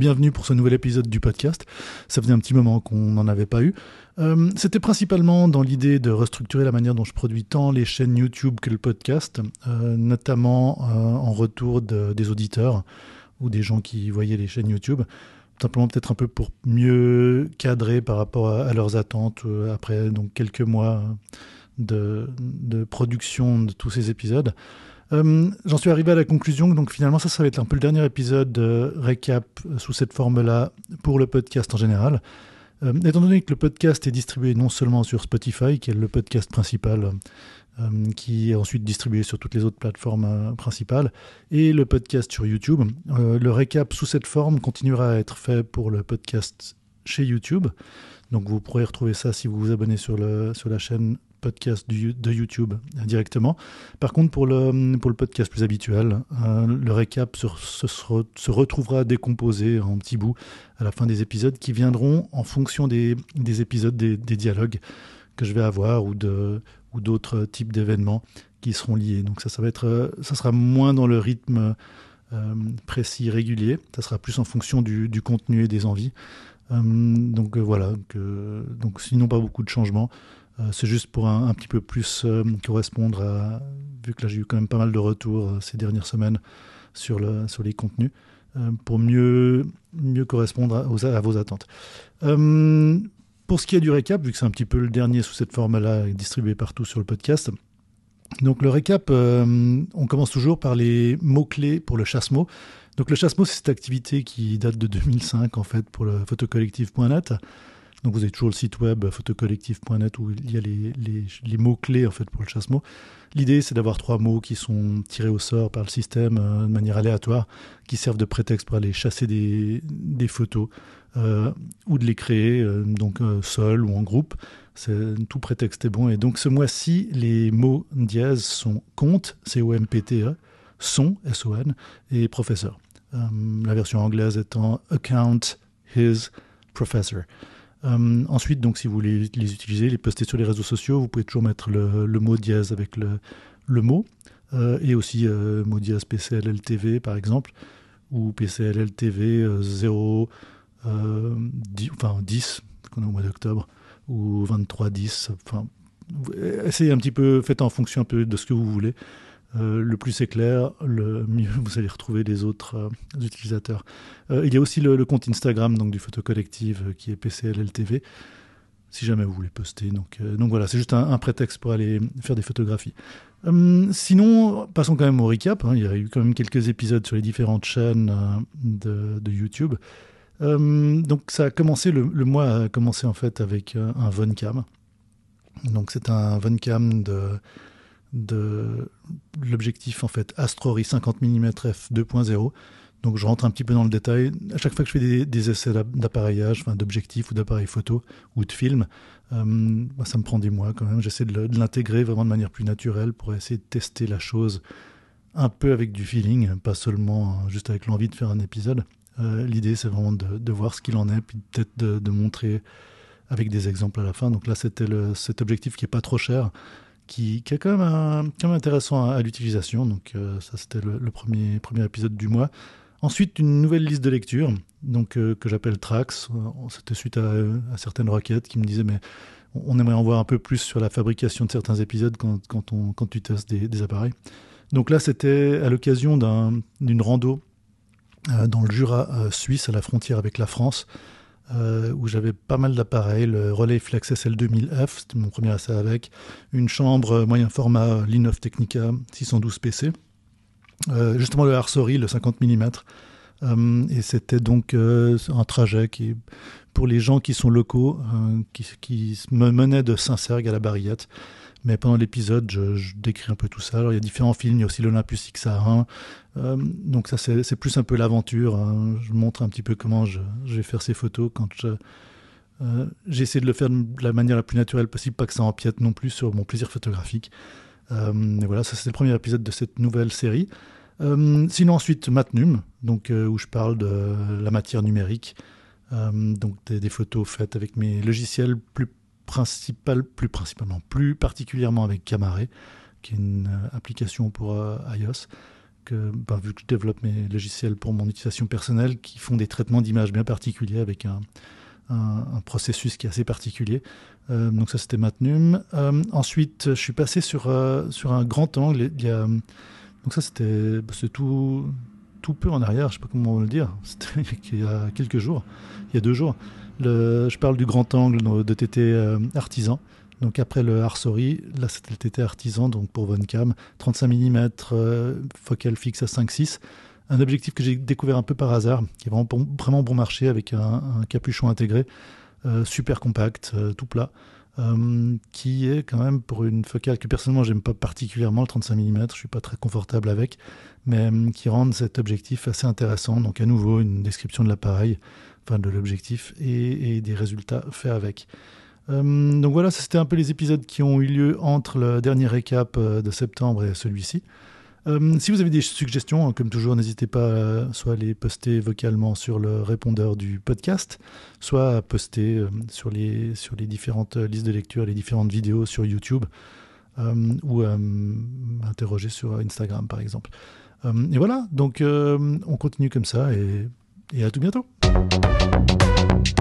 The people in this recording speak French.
bienvenue pour ce nouvel épisode du podcast. Ça faisait un petit moment qu'on n'en avait pas eu. Euh, c'était principalement dans l'idée de restructurer la manière dont je produis tant les chaînes YouTube que le podcast, euh, notamment euh, en retour des auditeurs ou des gens qui voyaient les chaînes YouTube. Simplement peut-être un peu pour mieux cadrer par rapport à, leurs attentes après donc quelques mois de, de production de tous ces épisodes. Euh, j'en suis arrivé à la conclusion que donc finalement ça, va être un peu le dernier épisode de récap sous cette forme-là pour le podcast en général. Euh, étant donné que le podcast est distribué non seulement sur Spotify, qui est le podcast principal, euh, qui est ensuite distribué sur toutes les autres plateformes principales, et le podcast sur YouTube, le récap sous cette forme continuera à être fait pour le podcast chez YouTube. Donc vous pourrez retrouver ça si vous vous abonnez sur, le, sur la chaîne podcast de YouTube directement. Par contre, pour le, pour le podcast plus habituel, euh, le récap se, se, retrouvera décomposé en petits bouts à la fin des épisodes qui viendront en fonction des, des épisodes, des, des, dialogues que je vais avoir ou de ou d'autres types d'événements qui seront liés. Donc ça, ça va être, ça sera moins dans le rythme euh, précis, régulier. Ça sera plus en fonction du, contenu et des envies. Euh, donc voilà. Que, donc sinon pas beaucoup de changements. Euh, c'est juste pour un, petit peu plus euh, correspondre à, vu que là j'ai eu quand même pas mal de retours euh, ces dernières semaines sur, le, sur les contenus, pour mieux, mieux correspondre à, à vos attentes. pour ce qui est du récap, vu que c'est un petit peu le dernier sous cette forme-là, distribué partout sur le podcast, donc le récap, on commence toujours par les mots-clés pour le chasse-mots. Donc le chasse-mots, c'est cette activité qui date de 2005 en fait pour le photocollectif.net. Donc vous avez toujours le site web photocollectif.net où il y a les, les, mots-clés en fait pour le chasse-mots. L'idée c'est d'avoir trois mots qui sont tirés au sort par le système euh, de manière aléatoire, qui servent de prétexte pour aller chasser des, des photos euh, ou de les créer, euh, donc seul ou en groupe. Tout prétexte est bon. Et donc ce mois-ci, les mots dièse sont compte, C-O-M-P-T-E, son, S-O-N, et professeur. la version anglaise étant account, his, professor. Euh, ensuite, donc, si vous voulez les utiliser, les poster sur les réseaux sociaux, vous pouvez toujours mettre le, mot dièse avec le, le mot, euh, et aussi euh, mot dièse PCLLTV par exemple, ou PCLLTV 0, enfin 10, qu'on est au mois d'octobre, ou 2310, enfin, essayez un petit peu, faites en fonction un peu de ce que vous voulez. Euh, le plus c'est clair, le mieux vous allez retrouver les autres euh, utilisateurs. Euh, il y a aussi le, compte Instagram donc du Photo Collective qui est PCLLTV, si jamais vous voulez poster. Donc, voilà, c'est juste un, prétexte pour aller faire des photographies. Sinon, passons quand même au recap. Hein. il y a eu quand même quelques épisodes sur les différentes chaînes de, YouTube. Donc ça a commencé, le, le, mois a commencé en fait avec un Voncam. Donc c'est un Voncam de de l'objectif en fait Astrori 50 mm f 2.0. Donc je rentre un petit peu dans le détail. À chaque fois que je fais des, essais d'appareillage, enfin, d'objectifs ou d'appareils photo ou de film, euh, bah, ça me prend des mois quand même. J'essaie de l'intégrer vraiment de manière plus naturelle pour essayer de tester la chose un peu avec du feeling, pas seulement juste avec l'envie de faire un épisode. Euh, l'idée c'est vraiment de, voir ce qu'il en est, puis peut-être de, montrer avec des exemples à la fin. Donc là c'était cet objectif qui est pas trop cher qui, est quand même, même intéressant à, l'utilisation. Donc euh, ça, c'était le, premier, épisode du mois. Ensuite, une nouvelle liste de lecture, donc euh, que j'appelle Trax. Euh, c'était suite à, certaines requêtes qui me disaient mais on aimerait en voir un peu plus sur la fabrication de certains épisodes quand, quand, on, quand tu testes des, appareils. Donc là, c'était à l'occasion d'une rando dans le Jura suisse, à la frontière avec la France, euh, où j'avais pas mal d'appareils, le Relay Flex SL2000F, c'était mon premier essai avec, une chambre moyen format Linov Technica 612 PC, euh, justement le Arsori, le 50 mm, euh, et c'était donc un trajet qui, pour les gens qui sont locaux, qui, qui, me menait de Saint-Sergue à la Barillette. Mais pendant l'épisode, je, décris un peu tout ça. Alors, il y a différents films, il y a aussi l'Olympus XA1. Euh, donc ça, c'est plus un peu l'aventure. Hein. Je montre un petit peu comment je, vais faire ces photos quand je... Euh, de le faire de la manière la plus naturelle possible, pas que ça empiète non plus sur mon plaisir photographique. Euh, et voilà, ça c'est le premier épisode de cette nouvelle série. Euh, sinon ensuite Matnum, donc où je parle de la matière numérique, donc des, photos faites avec mes logiciels plus plus principalement, plus particulièrement avec Camare, qui est une euh, application pour euh, iOS que, bah, vu que je développe mes logiciels pour mon utilisation personnelle, qui font des traitements d'images bien particuliers avec un, processus qui est assez particulier. Euh, donc ça, c'était Matnum. Euh, ensuite, je suis passé sur, sur un grand angle. Il donc ça, c'était c'est tout, tout peu en arrière, je ne sais pas comment on le dire. C'était il y a quelques jours, il y a deux jours. Je parle du grand angle de TT artisan. Donc après le Arsori, là c'était le TT artisan, donc pour Voncam, 35 mm, focale fixe à 5.6 un objectif que j'ai découvert un peu par hasard, qui est vraiment bon, marché avec un, capuchon intégré, euh, super compact, euh, tout plat, euh, qui est quand même pour une focale que personnellement j'aime pas particulièrement, le 35 mm, je suis pas très confortable avec, mais qui rend cet objectif assez intéressant. Donc à nouveau une description de l'appareil, de l'objectif et, des résultats faits avec. donc voilà, c'était un peu les épisodes qui ont eu lieu entre le dernier récap de septembre et celui-ci. Euh, si vous avez des suggestions, hein, comme toujours, n'hésitez pas à soit à les poster vocalement sur le répondeur du podcast, soit à poster euh, sur, les, sur les différentes listes de lecture, les différentes vidéos sur YouTube, euh, ou à m'interroger sur Instagram par exemple. et voilà, donc on continue comme ça et à tout bientôt. えっ?